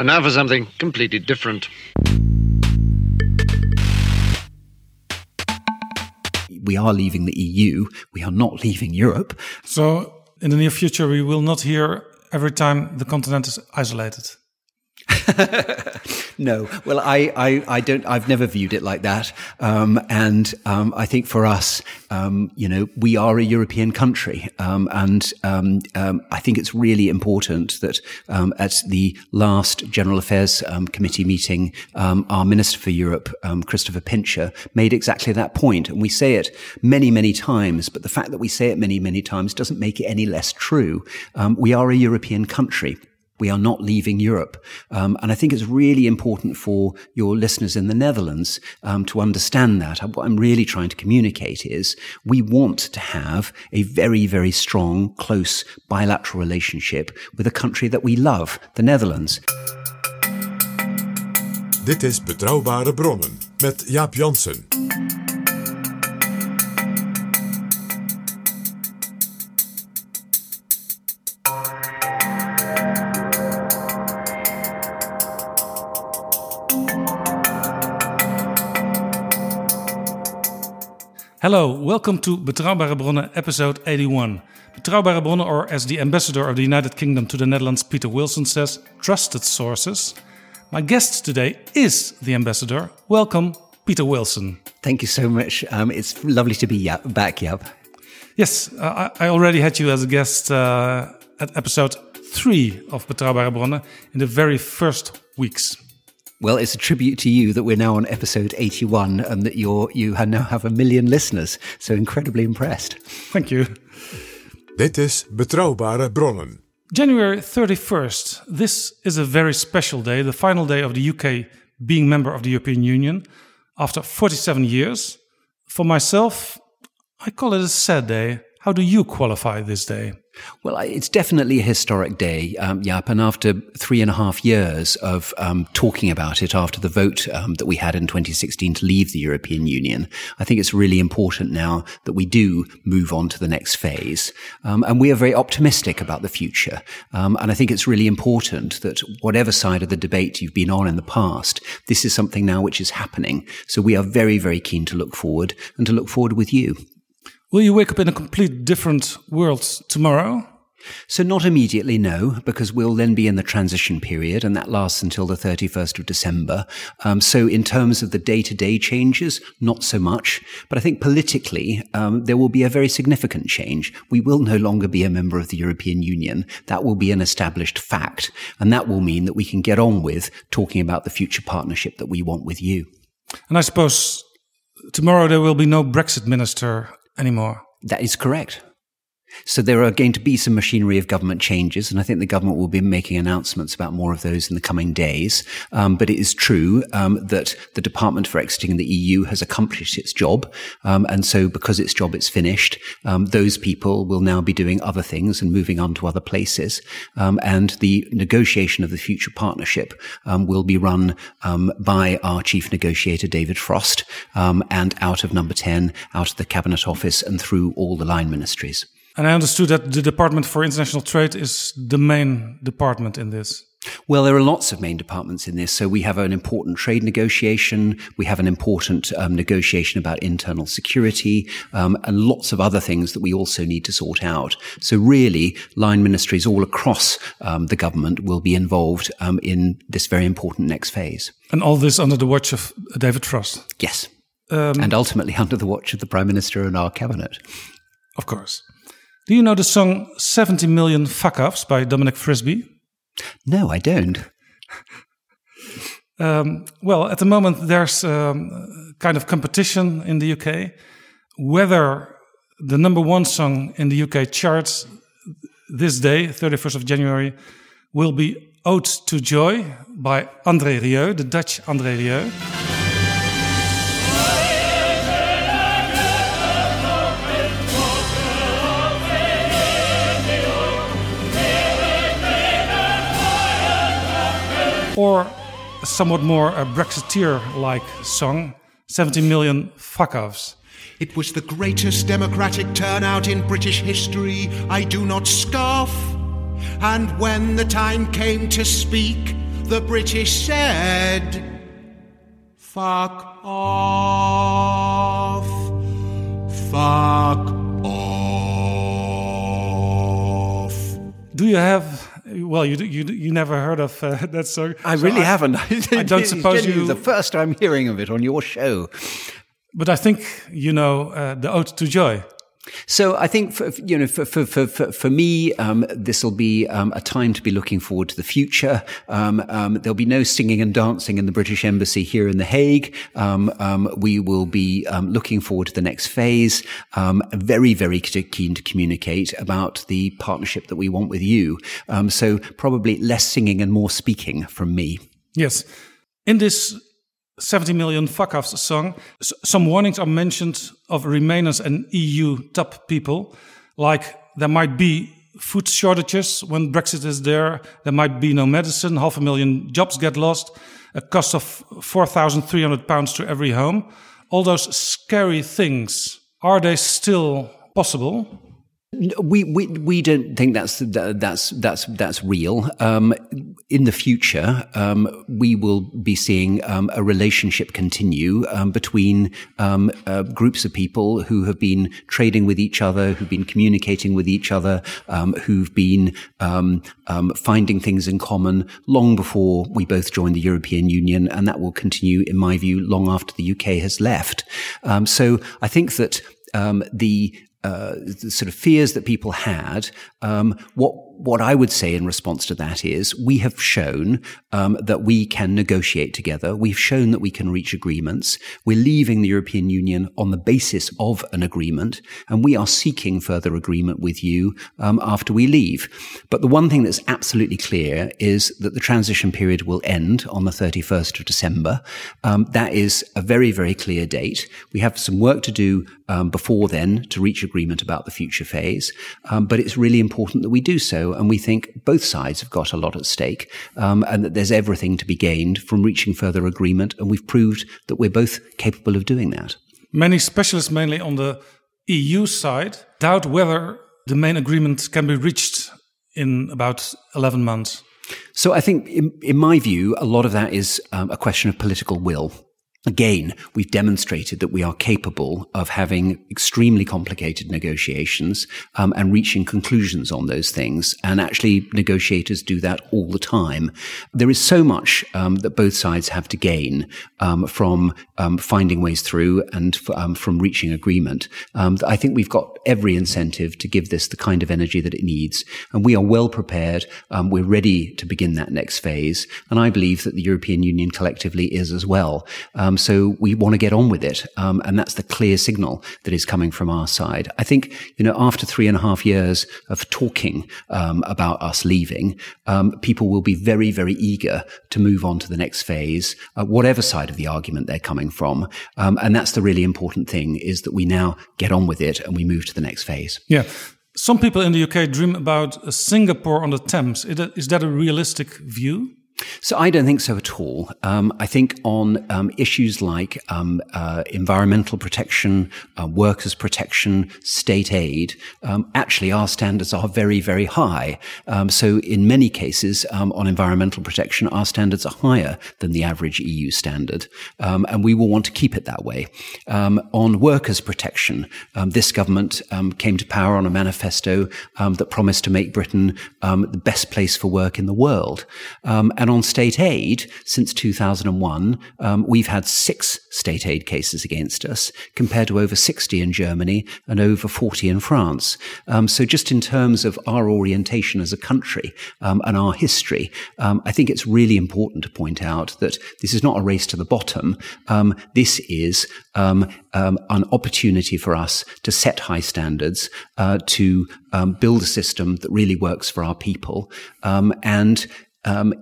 And now for something completely different. We are leaving the EU. We are not leaving Europe. So, in the near future, we will not hear every time the continent is isolated. no, well, I, I, I, don't. I've never viewed it like that, um, and um, I think for us, um, you know, we are a European country, um, and um, um, I think it's really important that at the last General Affairs Committee meeting, our Minister for Europe, Christopher Pincher, made exactly that point. point, and we say it many, many times. But the fact that we say it many, many times doesn't make it any less true. we are a European country. We are not leaving Europe. Um, and I think it's really important for your listeners in the Netherlands um, to understand that. What I'm really trying to communicate is we want to have a very, very strong, close bilateral relationship with a country that we love, the Netherlands. Dit is Betrouwbare Bronnen met Jaap Jansen. Hello, welcome to Betrouwbare Bronnen, episode 81. Betrouwbare Bronnen, or as the ambassador of the United Kingdom to the Netherlands, Peter Wilson says, trusted sources. My guest today is the ambassador. Welcome, Peter Wilson. Thank you so much. Um, it's lovely to be back. Yes, uh, I already had you as a guest uh, at episode three of Betrouwbare Bronnen in the very first weeks. Well, it's a tribute to you that we're now on episode 81 and that you're, you now have a million listeners. So incredibly impressed. Thank you. Dit is Betrouwbare Bronnen. January 31st. This is a very special day, the final day of the UK being member of the European Union after 47 years. For myself, I call it a sad day. How do you qualify this day? Well, it's definitely a historic day, um, Jaap. And after three and a half years of um, talking about it after the vote um, that we had in 2016 to leave the European Union, I think it's really important now that we do move on to the next phase. Um, and we are very optimistic about the future. Um, and I think it's really important that whatever side of the debate you've been on in the past, this is something now which is happening. So we are very, very keen to look forward and to look forward with you. Will you wake up in a complete different world tomorrow? So not immediately, no, because we'll then be in the transition period and that lasts until the 31st of December. Um, so in terms of the day-to-day changes, not so much. But I think politically, um, there will be a very significant change. We will no longer be a member of the European Union. That will be an established fact. And that will mean that we can get on with talking about the future partnership that we want with you. And I suppose tomorrow there will be no Brexit minister anymore. That is correct. So there are going to be some machinery of government changes, and I think the government will be making announcements about more of those in the coming days. Um, but it is true um, that the Department for Exiting the EU has accomplished its job, um, and so because its job is finished, um, those people will now be doing other things and moving on to other places. Um, and the negotiation of the future partnership um, will be run by our chief negotiator David Frost, and out of Number Ten, out of the Cabinet Office, and through all the line ministries. And I understood that the Department for International Trade is the main department in this. Well, there are lots of main departments in this. So we have an important trade negotiation. We have an important um, negotiation about internal security um, and lots of other things that we also need to sort out. So really, line ministries all across um, the government will be involved um, in this very important next phase. And all this under the watch of David Frost. Yes. Um, and ultimately under the watch of the Prime Minister and our cabinet. Of course. Do you know the song 70 Million Fuck Offs by Dominic Frisby? No, I don't. um, well, at the moment, there's um, kind of competition in the UK whether the number one song in the UK charts this day, 31st of January, will be Ode to Joy by André Rieu, the Dutch André Rieu. Or a somewhat more a Brexiteer like song, 70 million fuck offs. It was the greatest democratic turnout in British history. I do not scoff. And when the time came to speak, the British said, Fuck off. Fuck off. Do you have? Well, you you you never heard of uh, that song. I So really haven't. I don't suppose you. the first I'm hearing of it on your show. But I think you know uh, the Ode to Joy. So I think for, you know for for for for, me, um, this will be um, a time to be looking forward to the future. Um, um, there'll be no singing and dancing in the British Embassy here in The Hague. Um, um, we will be looking forward to the next phase. Very very keen to communicate about the partnership that we want with you. So probably less singing and more speaking from me. Yes, in this 70 million fuck offs song, s- some warnings are mentioned of Remainers and EU top people, like there might be food shortages when Brexit is there, there might be no medicine, half a million jobs get lost, a cost of 4,300 pounds to every home. All those scary things, are they still possible? We, we we don't think that's that's that's that's real. Um, in the future, um, we will be seeing um, a relationship continue um, between um, uh, groups of people who have been trading with each other, who've been communicating with each other, um, who've been um, um, finding things in common long before we both joined the European Union, and that will continue, in my view, long after the UK has left. Um, so I think that um, the uh, the sort of fears that people had. Um, what what I would say in response to that is we have shown um, that we can negotiate together. We've shown that we can reach agreements. We're leaving the European Union on the basis of an agreement, and we are seeking further agreement with you um, after we leave. But the one thing that's absolutely clear is that the transition period will end on the 31st of December. Um, that is a very, very clear date. We have some work to do um, before then to reach agreement about the future phase. Um, but it's really important that we do so. And we think both sides have got a lot at stake um, and that there's everything to be gained from reaching further agreement. And we've proved that we're both capable of doing that. Many specialists, mainly on the EU side, doubt whether the main agreement can be reached in about 11 months. So I think, in, in my view, a lot of that is um, a question of political will. Again, we've demonstrated that we are capable of having extremely complicated negotiations um, and reaching conclusions on those things. And actually, negotiators do that all the time. There is so much um, that both sides have to gain um, from um, finding ways through and f- um, from reaching agreement. Um, I think we've got every incentive to give this the kind of energy that it needs, and we are well prepared. We're ready to begin that next phase, and I believe that the European Union collectively is as well. Um, so we want to get on with it. Um, and that's the clear signal that is coming from our side. I think, you know, after three and a half years of talking um, about us leaving, um, people will be very, very eager to move on to the next phase, uh, whatever side of the argument they're coming from. Um, and that's the really important thing is that we now get on with it and we move to the next phase. Yeah. Some people in the UK dream about Singapore on the Thames. Is that a realistic view? So I don't think so at all. Um, I think on um, issues like um, uh, environmental protection, uh, workers' protection, state aid, um, actually our standards are very, very high. Um, so in many cases um, on environmental protection, our standards are higher than the average EU standard, and we will want to keep it that way. On workers' protection, this government came to power on a manifesto that promised to make Britain the best place for work in the world. Um, and on state aid, since 2001, um, we've had six state aid cases against us, compared to over 60 in Germany and over 40 in France. Um, so just in terms of our orientation as a country um, and our history, um, I think it's really important to point out that this is not a race to the bottom. Um, this is um, an opportunity for us to set high standards, uh, to build a system that really works for our people, and um,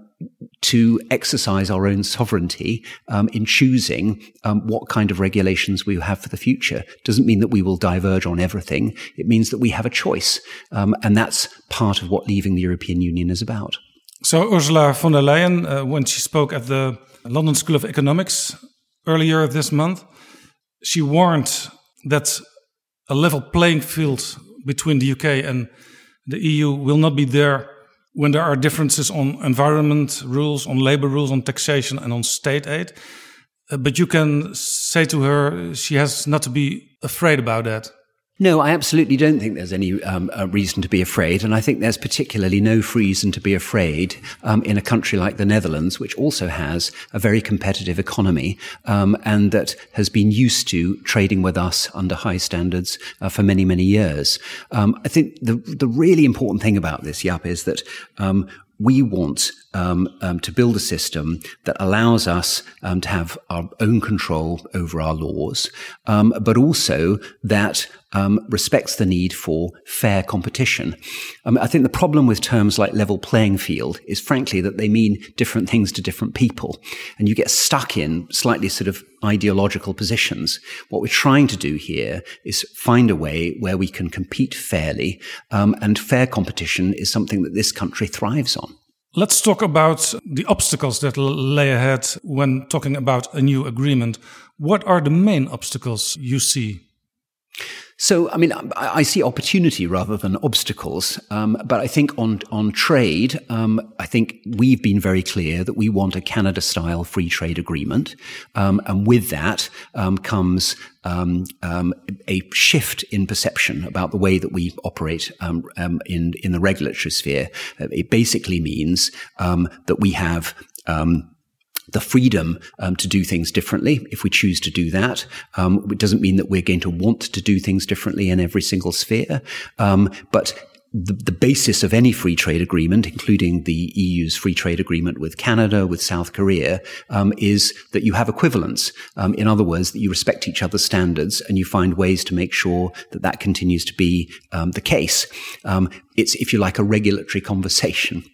to exercise our own sovereignty um, in choosing um, what kind of regulations we have for the future. Doesn't mean that we will diverge on everything. It means that we have a choice, um, and that's part of what leaving the European Union is about. So Ursula von der Leyen, uh, when she spoke at the London School of Economics earlier this month, she warned that a level playing field between the UK and the EU will not be there when there are differences on environment rules, on labor rules, on taxation, and on state aid. Uh, but you can say to her she has not to be afraid about that. No, I absolutely don't think there's any um, reason to be afraid. And I think there's particularly no reason to be afraid um, in a country like the Netherlands, which also has a very competitive economy um, and that has been used to trading with us under high standards uh, for many, many years. Um, I think the, the really important thing about this, Jaap, is that um, we want um, um, to build a system that allows us um, to have our own control over our laws, um, but also that um, respects the need for fair competition. Um, I think the problem with terms like level playing field is, frankly, that they mean different things to different people, and you get stuck in slightly sort of ideological positions. What we're trying to do here is find a way where we can compete fairly, and fair competition is something that this country thrives on. Let's talk about the obstacles that lay ahead when talking about a new agreement. What are the main obstacles you see? So, I mean, I, see opportunity rather than obstacles. Um, but I think on on trade, um, I think we've been very clear that we want a Canada-style free trade agreement, um, and with that um, comes um, um, a shift in perception about the way that we operate in in the regulatory sphere. It basically means that we have the freedom um, to do things differently if we choose to do that. Um, it doesn't mean that we're going to want to do things differently in every single sphere, um, but the, the, basis of any free trade agreement, including the EU's free trade agreement with Canada, with South Korea, um, is that you have equivalence. Um, in other words, that you respect each other's standards and you find ways to make sure that that continues to be um, the case. Um, it's, if you like, a regulatory conversation.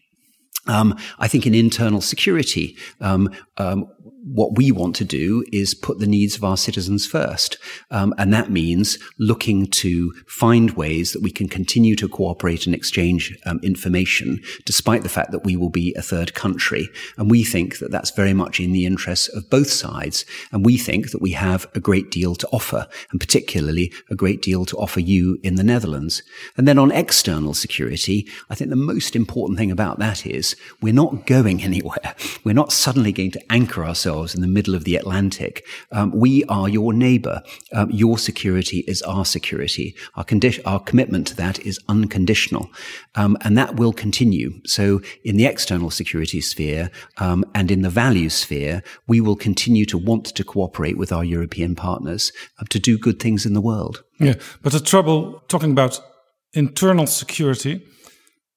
Um, I think in internal security, um, um, what we want to do is put the needs of our citizens first. Um, and that means looking to find ways that we can continue to cooperate and exchange um, information, despite the fact that we will be a third country. And we think that that's very much in the interests of both sides. And we think that we have a great deal to offer, and particularly a great deal to offer you in the Netherlands. And then on external security, I think the most important thing about that is we're not going anywhere. We're not suddenly going to anchor ourselves ourselves in the middle of the Atlantic. Um, we are your neighbor. Um, your security is our security. Our our commitment to that is unconditional. Um, and that will continue. So in the external security sphere, um, and in the value sphere, we will continue to want to cooperate with our European partners uh, to do good things in the world. Yeah. But the trouble talking about internal security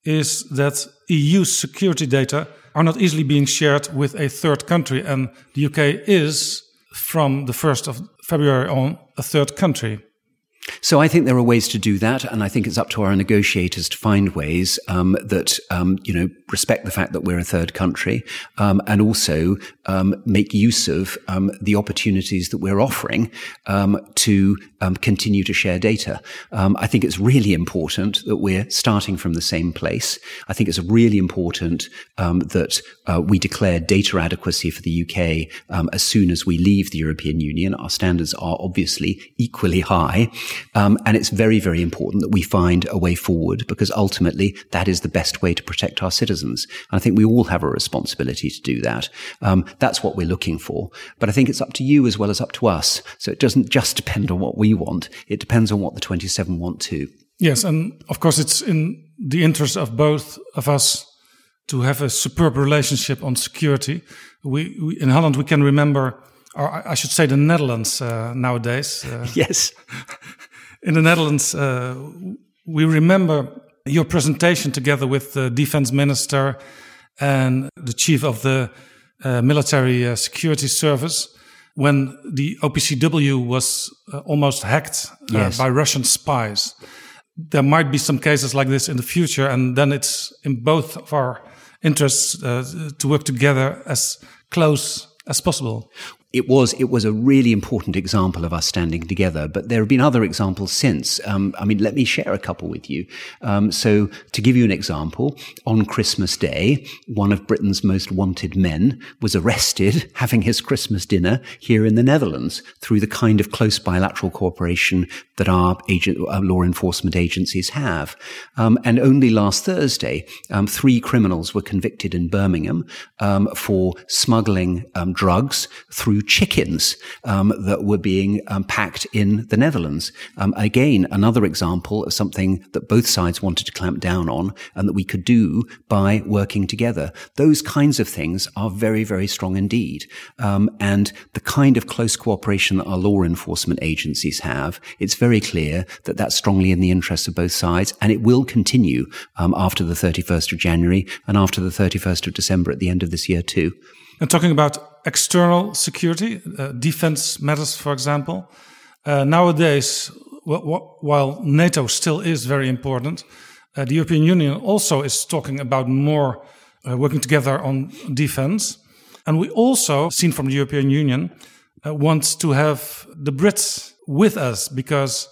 is that EU security data are not easily being shared with a third country. And the UK is, from the 1st of February on, a third country. So I think there are ways to do that, and I think it's up to our negotiators to find ways um, that um, you know respect the fact that we're a third country, um, and also um, make use of um, the opportunities that we're offering um, to continue to share data. I think it's really important that we're starting from the same place. I think it's really important that uh, we declare data adequacy for the UK as soon as we leave the European Union. Our standards are obviously equally high. Um, and it's very, very important that we find a way forward because ultimately that is the best way to protect our citizens. And I think we all have a responsibility to do that. Um, that's what we're looking for. But I think it's up to you as well as up to us. So it doesn't just depend on what we want. It depends on what the 27 want too. Yes. And of course, it's in the interest of both of us to have a superb relationship on security. We, we in Holland, we can remember or I should say the Netherlands uh, nowadays. Uh, yes. in the Netherlands, uh, we remember your presentation together with the defense minister and the chief of the uh, military uh, security service when the OPCW was uh, almost hacked yes. by Russian spies. There might be some cases like this in the future, and then it's in both of our interests uh, to work together as close as possible it was it was a really important example of us standing together. But there have been other examples since. Um, I mean, let me share a couple with you. Um, so, to give you an example, on Christmas Day, one of Britain's most wanted men was arrested having his Christmas dinner here in the Netherlands through the kind of close bilateral cooperation that our, agent, our law enforcement agencies have. Um, and only last Thursday, um, three criminals were convicted in Birmingham um, for smuggling um, drugs through through chickens um, that were being um, packed in the Netherlands. Um, again, another example of something that both sides wanted to clamp down on and that we could do by working together. Those kinds of things are very, very strong indeed. Um, and the kind of close cooperation that our law enforcement agencies have, it's very clear that that's strongly in the interests of both sides and it will continue um, after the 31st of January and after the 31st of December at the end of this year too. And talking about external security, uh, defense matters, for example. Uh, nowadays, while NATO still is very important, uh, the European Union also is talking about more uh, working together on defense. And we also, seen from the European Union, uh, want to have the Brits with us because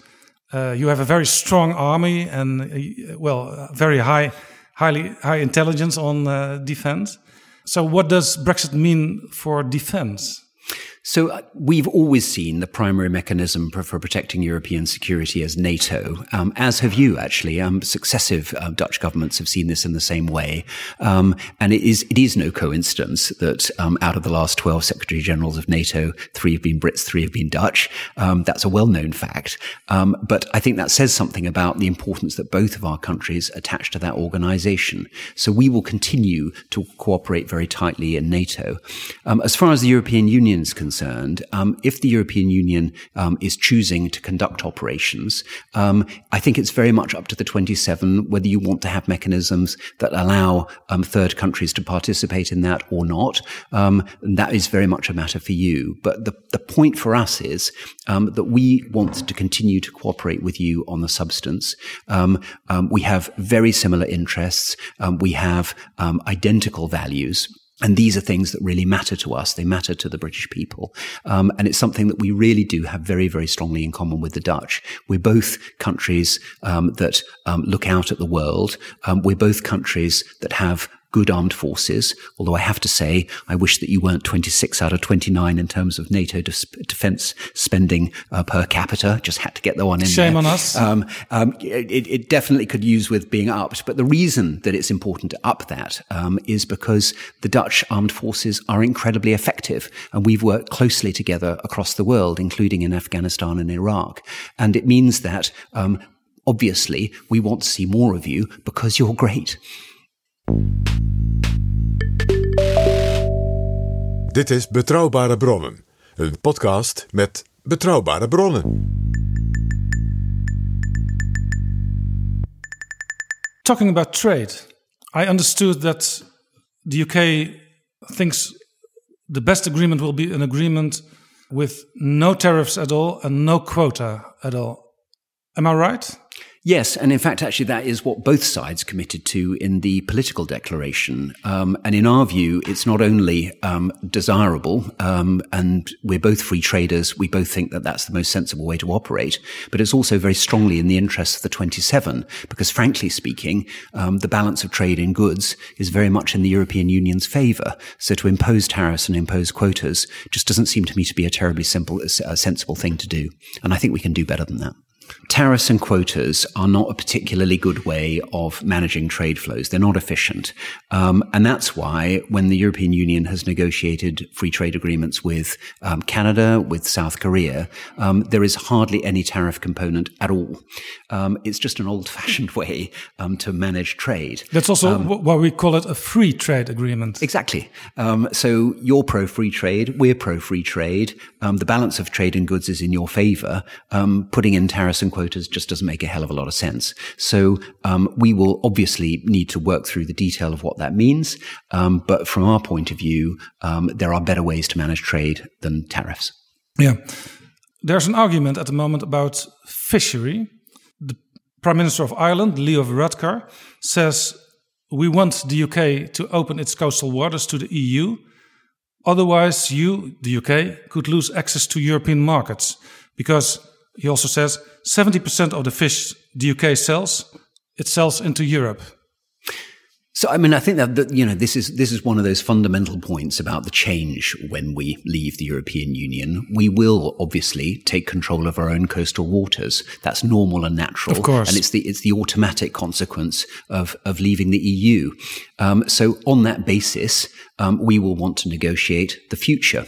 uh, you have a very strong army and, well, very high, highly high intelligence on defense. So, what does Brexit mean for defense? So uh, we've always seen the primary mechanism for, for protecting European security as NATO, um, as have you actually. Um, successive uh, Dutch governments have seen this in the same way, um, and it is it is no coincidence that um, out of the last twelve Secretary Generals of NATO, three have been Brits, three have been Dutch. Um, that's a well known fact, um, but I think that says something about the importance that both of our countries attach to that organisation. So we will continue to cooperate very tightly in NATO. as far as the European Union is concerned concerned, um, if the European Union um, is choosing to conduct operations, um, I think it's very much up to the 27 whether you want to have mechanisms that allow um, third countries to participate in that or not. Um, that is very much a matter for you. But the, the point for us is um, that we want to continue to cooperate with you on the substance. we have very similar interests. we have identical values. And these are things that really matter to us. They matter to the British people. Um, and it's something that we really do have very, very strongly in common with the Dutch. We're both countries um, that um, look out at the world. Um, we're both countries that have good armed forces. Although I have to say, I wish that you weren't 26 out of 29 in terms of NATO defense spending uh, per capita. Just had to get the one in Shame there. on us. Um, um, it, it, definitely could use with being upped. But the reason that it's important to up that um, is because the Dutch armed forces are incredibly effective. And we've worked closely together across the world, including in Afghanistan and Iraq. And it means that um, obviously we want to see more of you because you're great. Dit is Betrouwbare Bronnen, een podcast met betrouwbare bronnen. Talking about trade, I understood that the UK thinks the best agreement will be an agreement with no tariffs at all and no quota at all. Am I right? Yes, and in fact, actually, that is what both sides committed to in the political declaration. Um, and in our view, it's not only um, desirable, um, and we're both free traders. We both think that that's the most sensible way to operate, but it's also very strongly in the interests of the 27, because frankly speaking, um, the balance of trade in goods is very much in the European Union's favour. So to impose tariffs and impose quotas just doesn't seem to me to be a terribly simple, uh, sensible thing to do. And I think we can do better than that. Tariffs and quotas are not a particularly good way of managing trade flows. They're not efficient. Um, and that's why when the European Union has negotiated free trade agreements with um, Canada, with South Korea, um, there is hardly any tariff component at all. Um, it's just an old fashioned way um, to manage trade. That's also um, why we call it a free trade agreement. Exactly. so you're pro free trade, we're pro free trade. the balance of trade and goods is in your favor. putting in tariffs and quotas just doesn't make a hell of a lot of sense. So um, we will obviously need to work through the detail of what that means. Um, but from our point of view, um, there are better ways to manage trade than tariffs. Yeah. There's an argument at the moment about fishery. The Prime Minister of Ireland, Leo Varadkar, says we want the UK to open its coastal waters to the EU. Otherwise, you, the UK, could lose access to European markets because he also says 70% of the fish the UK sells, it sells into Europe. So, I mean, I think that, that, you know this is this is one of those fundamental points about the change when we leave the European Union. We will obviously take control of our own coastal waters. That's normal and natural, of course, and it's the it's the automatic consequence of of leaving the EU. Um, so, on that basis, um, we will want to negotiate the future.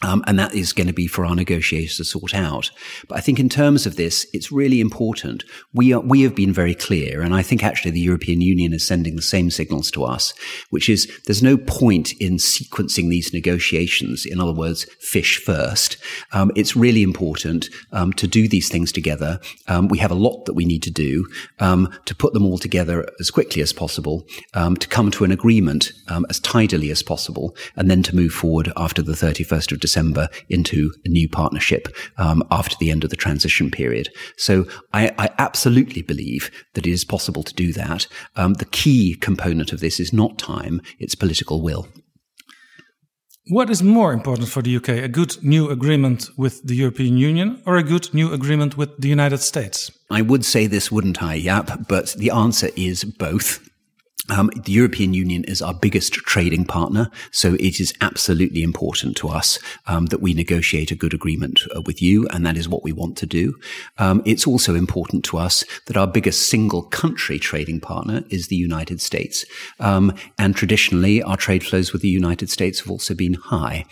Um, and that is going to be for our negotiators to sort out. But I think in terms of this, it's really important. We are, we have been very clear, and I think actually the European Union is sending the same signals to us, which is there's no point in sequencing these negotiations. In other words, fish first. Um, it's really important um, to do these things together. Um, we have a lot that we need to do um, to put them all together as quickly as possible, um, to come to an agreement as tidily as possible, and then to move forward after the 31st of December December into a new partnership um, after the end of the transition period. So I, I, absolutely believe that it is possible to do that. Um, the key component of this is not time; it's political will. What is more important for the UK, a good new agreement with the European Union or a good new agreement with the United States? I would say this, wouldn't I, Jaap? But the answer is both. Um, the European Union is our biggest trading partner, so it is absolutely important to us um, that we negotiate a good agreement uh, with you, and that is what we want to do. Um, it's also important to us that our biggest single country trading partner is the United States, um, and traditionally our trade flows with the United States have also been high.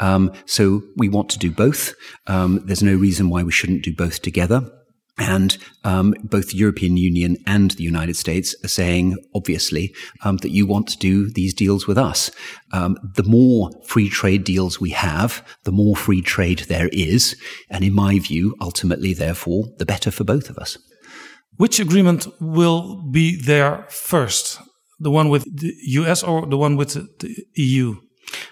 Um, so we want to do both. Um, there's no reason why we shouldn't do both together. And um, both the European Union and the United States are saying, obviously, um, that you want to do these deals with us. Um, the more free trade deals we have, the more free trade there is. And in my view, ultimately, therefore, the better for both of us. Which agreement will be there first? The one with the US or the one with the EU?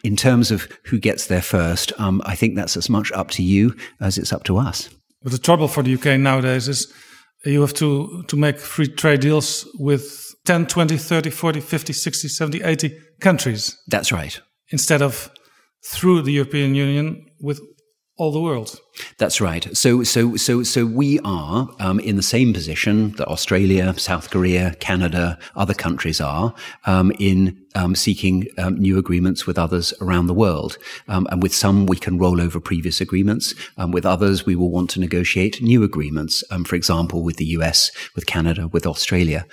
In terms of who gets there first, um, I think that's as much up to you as it's up to us. But the trouble for the UK nowadays is you have to, to make free trade deals with 10, 20, 30, 40, 50, 60, 70, 80 countries. That's right. Instead of through the European Union with all the world. That's right. So, so, so, so we are um, in the same position that Australia, South Korea, Canada, other countries are um, in um, seeking um, new agreements with others around the world. Um, and with some, we can roll over previous agreements. Um, with others, we will want to negotiate new agreements. for example, with the US, with Canada, with Australia,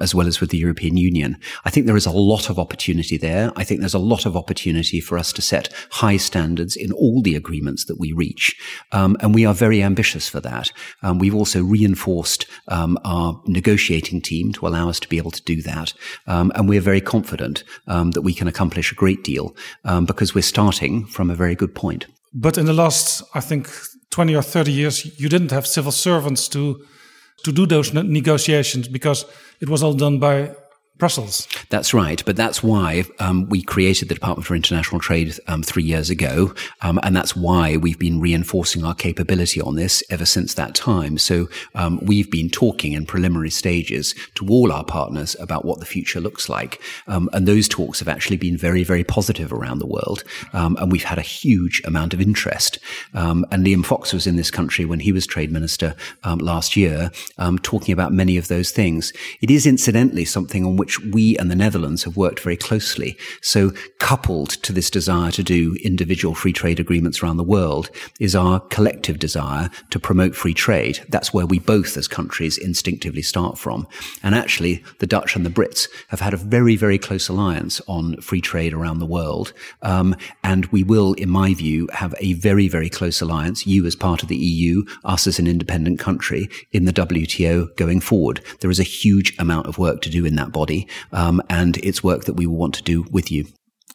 as well as with the European Union. I think there is a lot of opportunity there. I think there's a lot of opportunity for us to set high standards in all the agreements that we reach. Um, and we are very ambitious for that. Um, we've also reinforced um, our negotiating team to allow us to be able to do that. Um, and we're very confident um, that we can accomplish a great deal um, because we're starting from a very good point. But in the last, I think, 20 or 30 years, you didn't have civil servants to to do those negotiations because it was all done by Brussels. That's right. But that's why um, we created the Department for International Trade um, three years ago. Um, and that's why we've been reinforcing our capability on this ever since that time. So um, we've been talking in preliminary stages to all our partners about what the future looks like. Um, and those talks have actually been very, very positive around the world. Um, and we've had a huge amount of interest. and Liam Fox was in this country when he was trade minister last year, talking about many of those things. It is incidentally something on which which we and the Netherlands have worked very closely. So coupled to this desire to do individual free trade agreements around the world is our collective desire to promote free trade. That's where we both as countries instinctively start from. And actually, the Dutch and the Brits have had a very, very close alliance on free trade around the world. Um, and we will, in my view, have a very, very close alliance, you as part of the EU, us as an independent country in the WTO going forward. There is a huge amount of work to do in that body um, and it's work that we will want to do with you.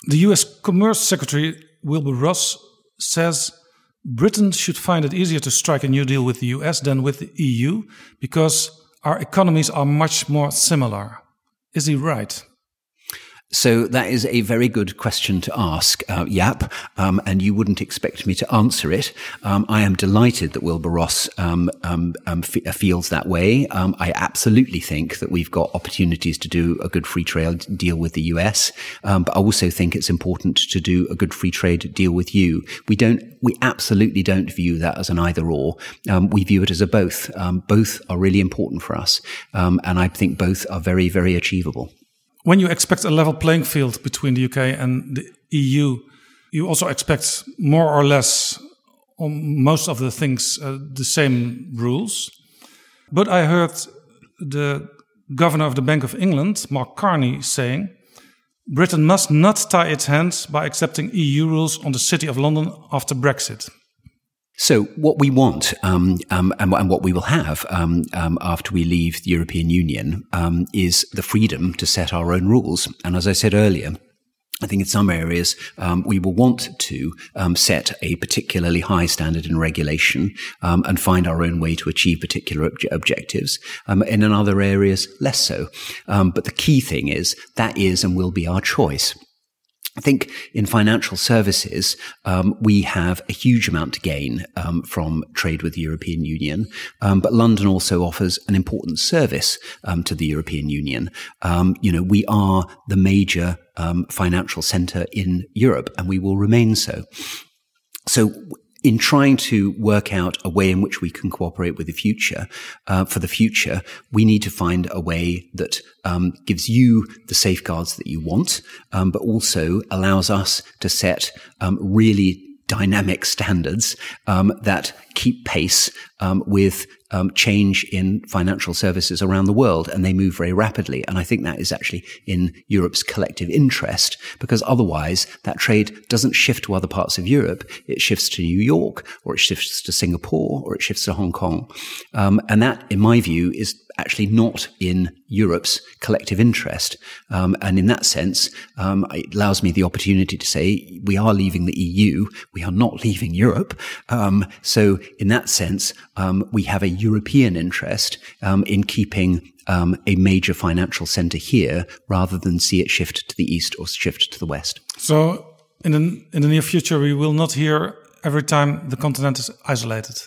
The US Commerce Secretary Wilbur Ross says Britain should find it easier to strike a new deal with the US than with the EU because our economies are much more similar. Is he right? So that is a very good question to ask, uh, Jaap, um, and you wouldn't expect me to answer it. Um, I am delighted that Wilbur Ross um, um, um f- uh, feels that way. Um, I absolutely think that we've got opportunities to do a good free trade deal with the US, but I also think it's important to do a good free trade deal with you. We don't, we absolutely don't view that as an either or. we view it as a both. both are really important for us, and I think both are very, very achievable when you expect a level playing field between the UK and the EU, you also expect more or less on most of the things uh, the same rules. But I heard the governor of the Bank of England, Mark Carney, saying Britain must not tie its hands by accepting EU rules on the City of London after Brexit. So what we want, um, um, and, and, what we will have um, um after we leave the European Union, um, is the freedom to set our own rules. And as I said earlier, I think in some areas um, we will want to um, set a particularly high standard in regulation um, and find our own way to achieve particular obje- objectives. Um, in other areas, less so. But the key thing is that is and will be our choice. I think in financial services, um, we have a huge amount to gain um, from trade with the European Union, um, but London also offers an important service um, to the European Union. Um, you know, we are the major um, financial centre in Europe, and we will remain so. So in trying to work out a way in which we can cooperate with the future, uh, for the future, we need to find a way that um, gives you the safeguards that you want, um, but also allows us to set um, really dynamic standards um, that keep pace um, with um, change in financial services around the world, and they move very rapidly. And I think that is actually in Europe's collective interest, because otherwise that trade doesn't shift to other parts of Europe. It shifts to New York, or it shifts to Singapore, or it shifts to Hong Kong. Um, and that, in my view, is actually not in Europe's collective interest. Um, and in that sense, um, it allows me the opportunity to say we are leaving the EU. We are not leaving Europe. Um, so in that sense, um, we have a European interest um, in keeping um, a major financial center here rather than see it shift to the east or shift to the west. So in the, in the near future, we will not hear every time the continent is isolated.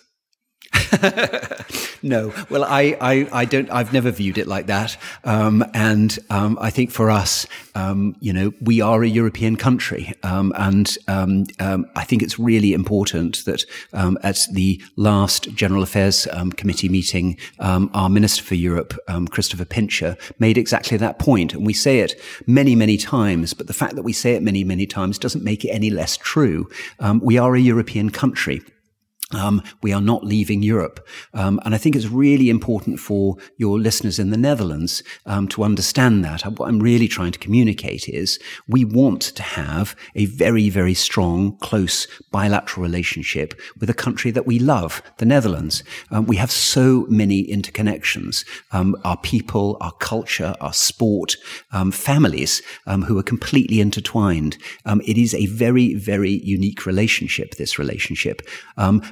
no, well, I, I, I, don't. I've never viewed it like that, um, and um, I think for us, um, you know, we are a European country, um, and um, um, I think it's really important that at the last General Affairs Committee meeting, our Minister for Europe, Christopher Pincher, made exactly that point. point, and we say it many, many times. But the fact that we say it many, many times doesn't make it any less true. we are a European country. Um, we are not leaving Europe. Um, and I think it's really important for your listeners in the Netherlands um, to understand that. What I'm really trying to communicate is we want to have a very, very strong, close bilateral relationship with a country that we love, the Netherlands. Um, we have so many interconnections. Um, our people, our culture, our sport, um, families who are completely intertwined. it is a very, very unique relationship, this relationship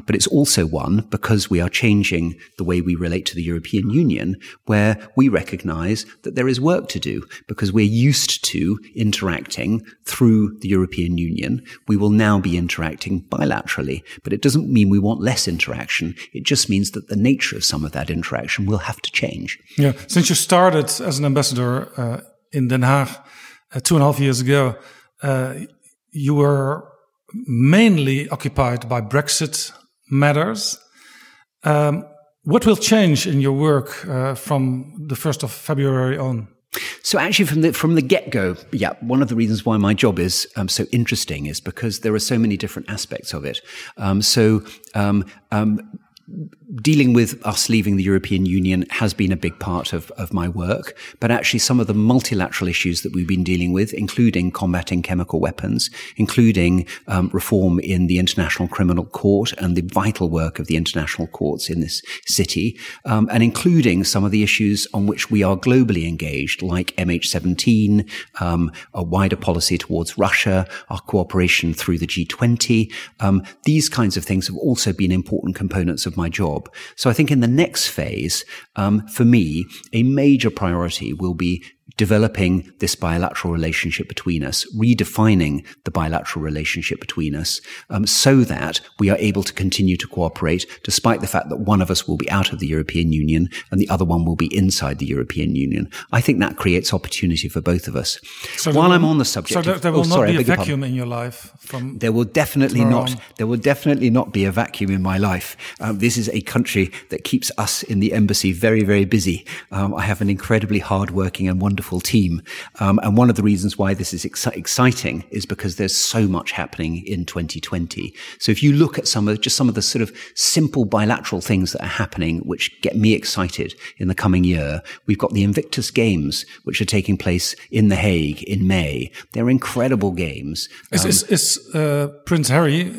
but it's also one because we are changing the way we relate to the European Union, where we recognize that there is work to do because we're used to interacting through the European Union. We will now be interacting bilaterally, but it doesn't mean we want less interaction. It just means that the nature of some of that interaction will have to change. Yeah. Since you started as an ambassador uh, in Den Haag uh, two and a half years ago, uh, you were mainly occupied by Brexit matters. Um, what will change in your work uh, from the 1st of February on? So actually, from the from the get go, yeah, one of the reasons why my job is um, so interesting is because there are so many different aspects of it. Um, so um, um dealing with us leaving the European Union has been a big part of, of my work, but actually some of the multilateral issues that we've been dealing with, including combating chemical weapons, including um, reform in the International Criminal Court and the vital work of the international courts in this city, um, and including some of the issues on which we are globally engaged, like MH17, um, a wider policy towards Russia, our cooperation through the G20. Um, these kinds of things have also been important components of of my job. So I think in the next phase, um, for me, a major priority will be developing this bilateral relationship between us, redefining the bilateral relationship between us, um, so that we are able to continue to cooperate, despite the fact that one of us will be out of the European Union and the other one will be inside the European Union. I think that creates opportunity for both of us. So While I'm will- on the subject, so there, there oh, will I not be a beg your pardon. vacuum in your life from There will definitely not. on. There will definitely not be a vacuum in my life. Um, this is a country that keeps us in the embassy very, very busy. Um, I have an incredibly hardworking and wonderful team, um, and one of the reasons why this is exci- exciting is because there's so much happening in 2020. So if you look at some of just some of the sort of simple bilateral things that are happening, which get me excited in the coming year, we've got the Invictus Games, which are taking place in The Hague in May. They're incredible games. Is, is, is uh, Prince Harry,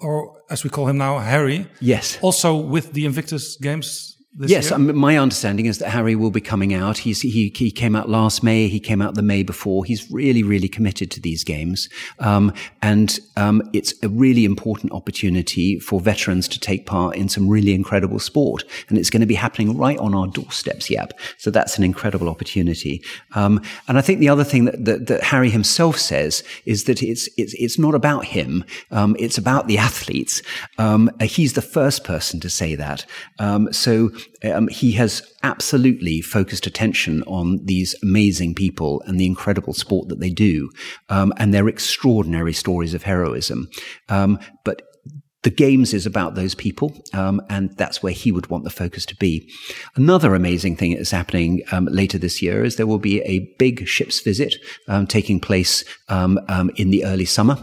or as we call him now, Harry, Yes. also with the Invictus Games Yes, um, my understanding is that Harry will be coming out. He's, he he came out last May. He came out the May before. He's really really committed to these games, um, and um, it's a really important opportunity for veterans to take part in some really incredible sport, and it's going to be happening right on our doorsteps. Yep. So that's an incredible opportunity. Um, and I think the other thing that, that, that Harry himself says is that it's it's it's not about him. Um, it's about the athletes. Um, he's the first person to say that. Um, so um, he has absolutely focused attention on these amazing people and the incredible sport that they do, um, and their extraordinary stories of heroism. Um, but the games is about those people, um, and that's where he would want the focus to be. Another amazing thing that is happening um, later this year is there will be a big ship's visit um, taking place um, um, in the early summer.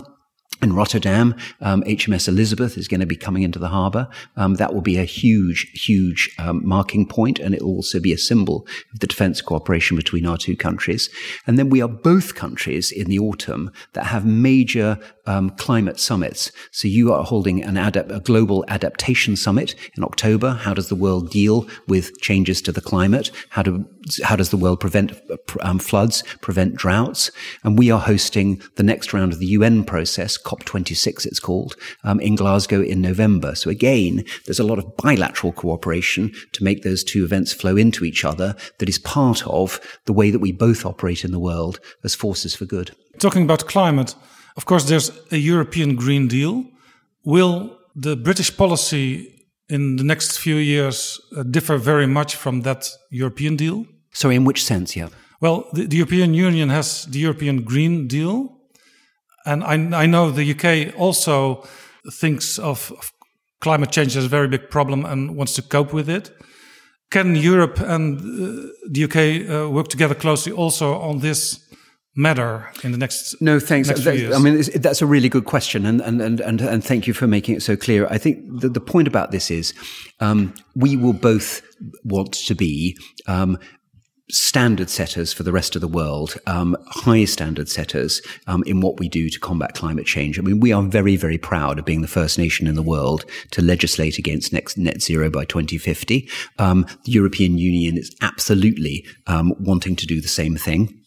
In Rotterdam, um, HMS Elizabeth is going to be coming into the harbour. Um, that will be a huge, huge um, marking point, and it will also be a symbol of the defence cooperation between our two countries. And then we are both countries in the autumn that have major um, climate summits. So you are holding an a global adaptation summit in October. How does the world deal with changes to the climate? How do how does the world prevent um, floods, prevent droughts? And we are hosting the next round of the UN process, COP26 it's called, um, in Glasgow in November. So again, there's a lot of bilateral cooperation to make those two events flow into each other that is part of the way that we both operate in the world as forces for good. Talking about climate, of course, there's a European Green Deal. Will the British policy in the next few years uh, differ very much from that European deal? Sorry, in which sense, yeah? Well, the, the European Union has the European Green Deal. And I, I know the UK also thinks of, of climate change as a very big problem and wants to cope with it. Can Europe and uh, the UK uh, work together closely also on this matter in the next no thanks next few That- years? i mean that's a really good question and and and and, and thank you for making it so clear i think the, the point about this is um, we will both want to be um, standard setters for the rest of the world, um, high standard setters um, in what we do to combat climate change. I mean, we are very, very proud of being the first nation in the world to legislate against net zero by 2050. Um, the European Union is absolutely um, wanting to do the same thing.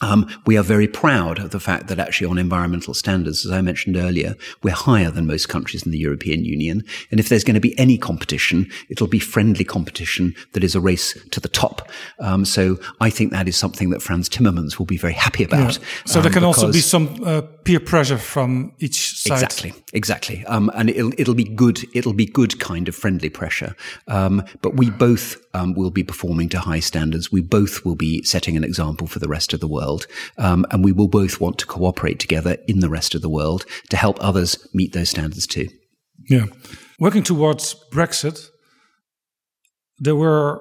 Um, we are very proud of the fact that actually on environmental standards, as I mentioned earlier, we're higher than most countries in the European Union. And if there's going to be any competition, it'll be friendly competition that is a race to the top. Um, so I think that is something that Frans Timmermans will be very happy about. so there um, can also be some uh, peer pressure from each side. Exactly, exactly. Um, and it'll it'll be good. It'll be good kind of friendly pressure. Um, but we both um, will be performing to high standards. We both will be setting an example for the rest of the world, um, and we will both want to cooperate together in the rest of the world to help others meet those standards too. Yeah. Working towards Brexit, there were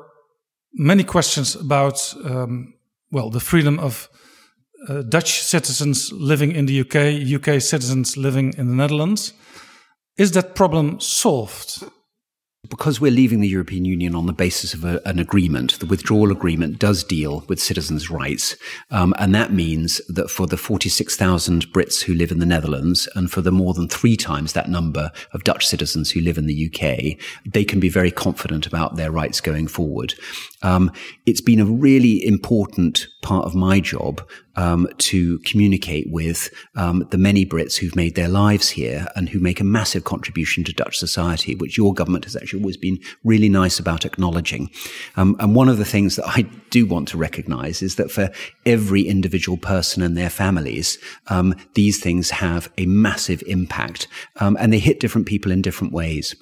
many questions about, um, well, the freedom of uh, Dutch citizens living in the UK, UK citizens living in the Netherlands. Is that problem solved? Because we're leaving the European Union on the basis of a, an agreement, the withdrawal agreement does deal with citizens' rights. Um, and that means that for the 46,000 Brits who live in the Netherlands and for the more than three times that number of Dutch citizens who live in the UK, they can be very confident about their rights going forward. Um, it's been a really important part of my job um, to communicate with um, the many Brits who've made their lives here and who make a massive contribution to Dutch society, which your government has actually always been really nice about acknowledging. Um, and one of the things that I do want to recognize is that for every individual person and their families, um, these things have a massive impact um, and they hit different people in different ways.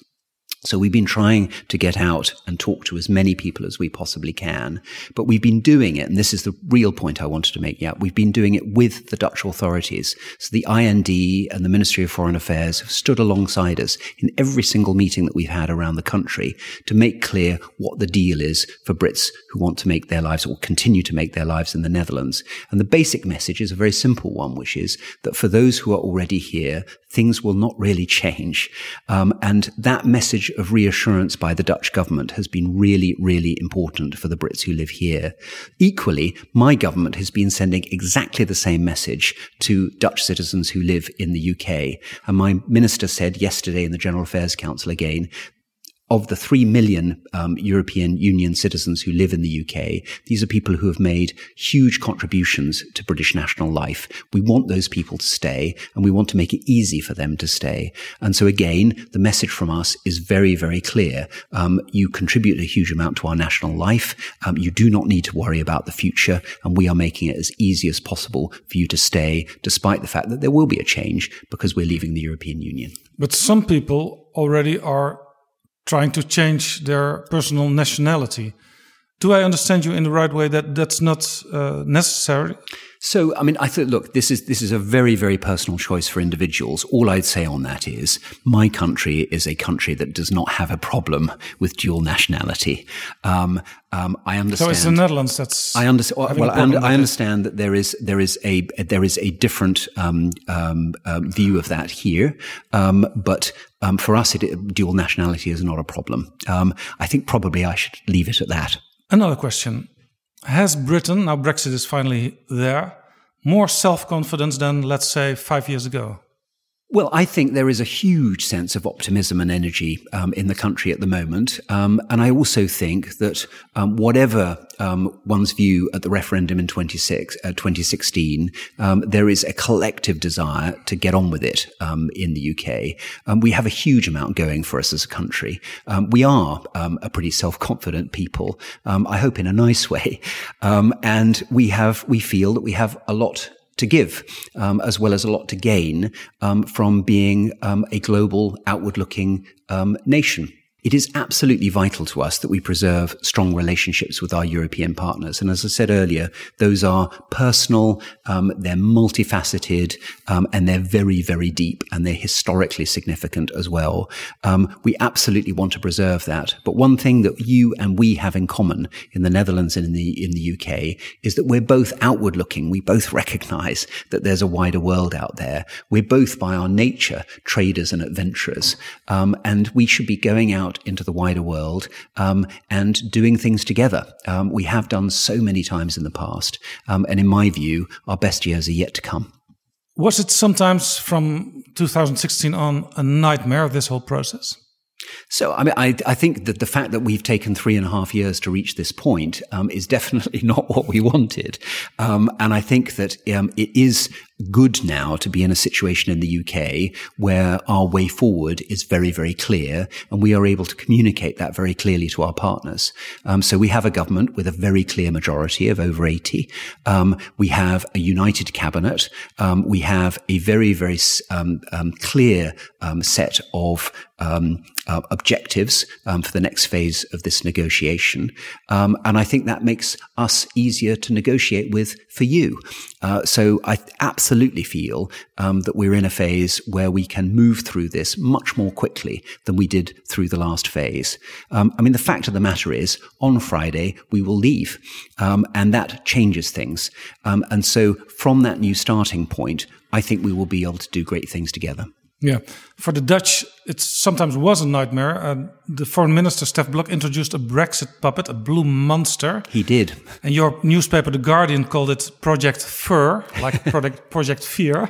So we've been trying to get out and talk to as many people as we possibly can, but we've been doing it, and this is the real point I wanted to make. Yeah, we've been doing it with the Dutch authorities. So the IND and the Ministry of Foreign Affairs have stood alongside us in every single meeting that we've had around the country to make clear what the deal is for Brits who want to make their lives or continue to make their lives in the Netherlands. And the basic message is a very simple one, which is that for those who are already here, things will not really change. Um, and that message of reassurance by the Dutch government has been really, really important for the Brits who live here. Equally, my government has been sending exactly the same message to Dutch citizens who live in the UK. And my minister said yesterday in the General Affairs Council again of the 3 million um, European Union citizens who live in the UK, these are people who have made huge contributions to British national life. We want those people to stay and we want to make it easy for them to stay. And so again, the message from us is very, very clear. Um, you contribute a huge amount to our national life. Um, you do not need to worry about the future and we are making it as easy as possible for you to stay, despite the fact that there will be a change because we're leaving the European Union. But some people already are trying to change their personal nationality. Do I understand you in the right way that that's not uh, necessary? So, I mean, I thought, look, this is this is a very, very personal choice for individuals. All I'd say on that is, my country is a country that does not have a problem with dual nationality. Um, um, I understand. So it's the Netherlands that's. I understand. Well, and I understand that there is there is a there is a different um, um, um view of that here, um, but for us, it, dual nationality is not a problem. I think probably I should leave it at that. Another question. Has Britain, now Brexit is finally there, more self confidence than, let's say, five years ago? Well, I think there is a huge sense of optimism and energy um, in the country at the moment. Um, and I also think that um, whatever um, one's view at the referendum in 26, uh, 2016, um, there is a collective desire to get on with it um, in the UK. we have a huge amount going for us as a country. we are a pretty self-confident people, I hope in a nice way. and we have, we feel that we have a lot to give, um, as well as a lot to gain um, from being um, a global, outward looking um, nation. It is absolutely vital to us that we preserve strong relationships with our European partners. And as I said earlier, those are personal, um, they're multifaceted, um, and they're very, very deep, and they're historically significant as well. Um, we absolutely want to preserve that. But one thing that you and we have in common in the Netherlands and in the in the UK is that we're both outward looking. We both recognise that there's a wider world out there. We're both by our nature traders and adventurers, um, and we should be going out out into the wider world um, and doing things together. Um, we have done so many times in the past. Um, and in my view, our best years are yet to come. Was it sometimes from 2016 on a nightmare, of this whole process? So, I mean, I, I, think that the fact that we've taken three and a half years to reach this point um, is definitely not what we wanted. Um, and I think that um, it is good now to be in a situation in the UK where our way forward is very, very clear and we are able to communicate that very clearly to our partners. Um, so we have a government with a very clear majority of over 80. Um, we have a united cabinet. Um, we have a very, very um, um, clear um, set of uh, objectives for the next phase of this negotiation. and I think that makes us easier to negotiate with for you. Uh, so I absolutely feel um, that we're in a phase where we can move through this much more quickly than we did through the last phase. Um, I mean, the fact of the matter is, on Friday we will leave, um, and that changes things. Um, and so, from that new starting point, I think we will be able to do great things together. Yeah, for the Dutch it sometimes was a nightmare. Uh, the foreign minister, Stef Blok, introduced a Brexit puppet, a blue monster. He did. And your newspaper, The Guardian, called it Project Fur, like Project, Project Fear.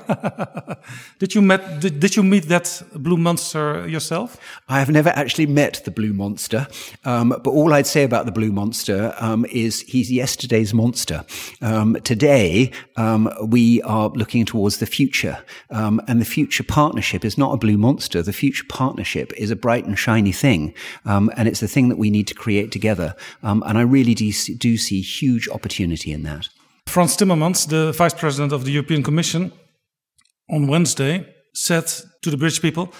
did you met did, did, you meet that blue monster yourself? I have never actually met the blue monster, um, but all I'd say about the blue monster um, is he's yesterday's monster. Um, today, um, we are looking towards the future, um, and the future partnership is not a blue monster. The future partnership is a bright and shiny thing, um, and it's the thing that we need to create together. and I really do, do see huge opportunity in that. Frans Timmermans, the Vice President of the European Commission, on Wednesday said to the British people,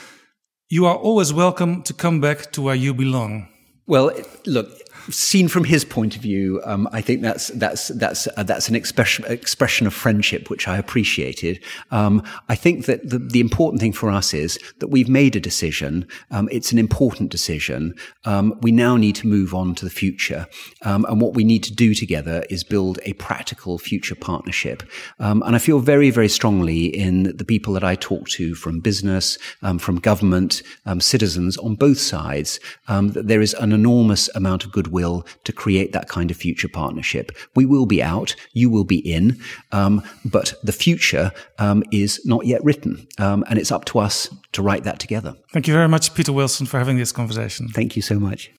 You are always welcome to come back to where you belong. Well, look, seen from his point of view, um, I think that's that's that's uh, that's an expression expression of friendship which I appreciated. Um, I think that the, the, important thing for us is that we've made a decision. Um, it's an important decision. Um, we now need to move on to the future, um, and what we need to do together is build a practical future partnership. Um, and I feel very very strongly in the people that I talk to from business, from government, citizens on both sides that there is an enormous amount of good will to create that kind of future partnership. We will be out, you will be in, um, but the future um, is not yet written, um, and it's up to us to write that together. Thank you very much, Peter Wilson, for having this conversation. Thank you so much.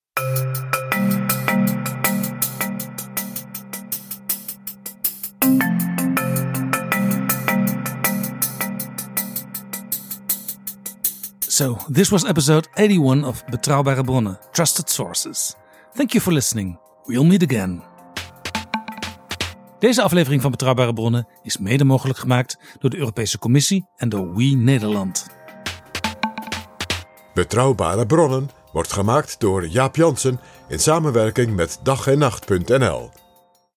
So, this was episode 81 of Betrouwbare Bronnen, Trusted Sources. Thank you for listening. We'll meet again. Deze aflevering van Betrouwbare Bronnen is mede mogelijk gemaakt door de Europese Commissie en door We Nederland. Betrouwbare Bronnen wordt gemaakt door Jaap Jansen in samenwerking met dag en nacht.nl.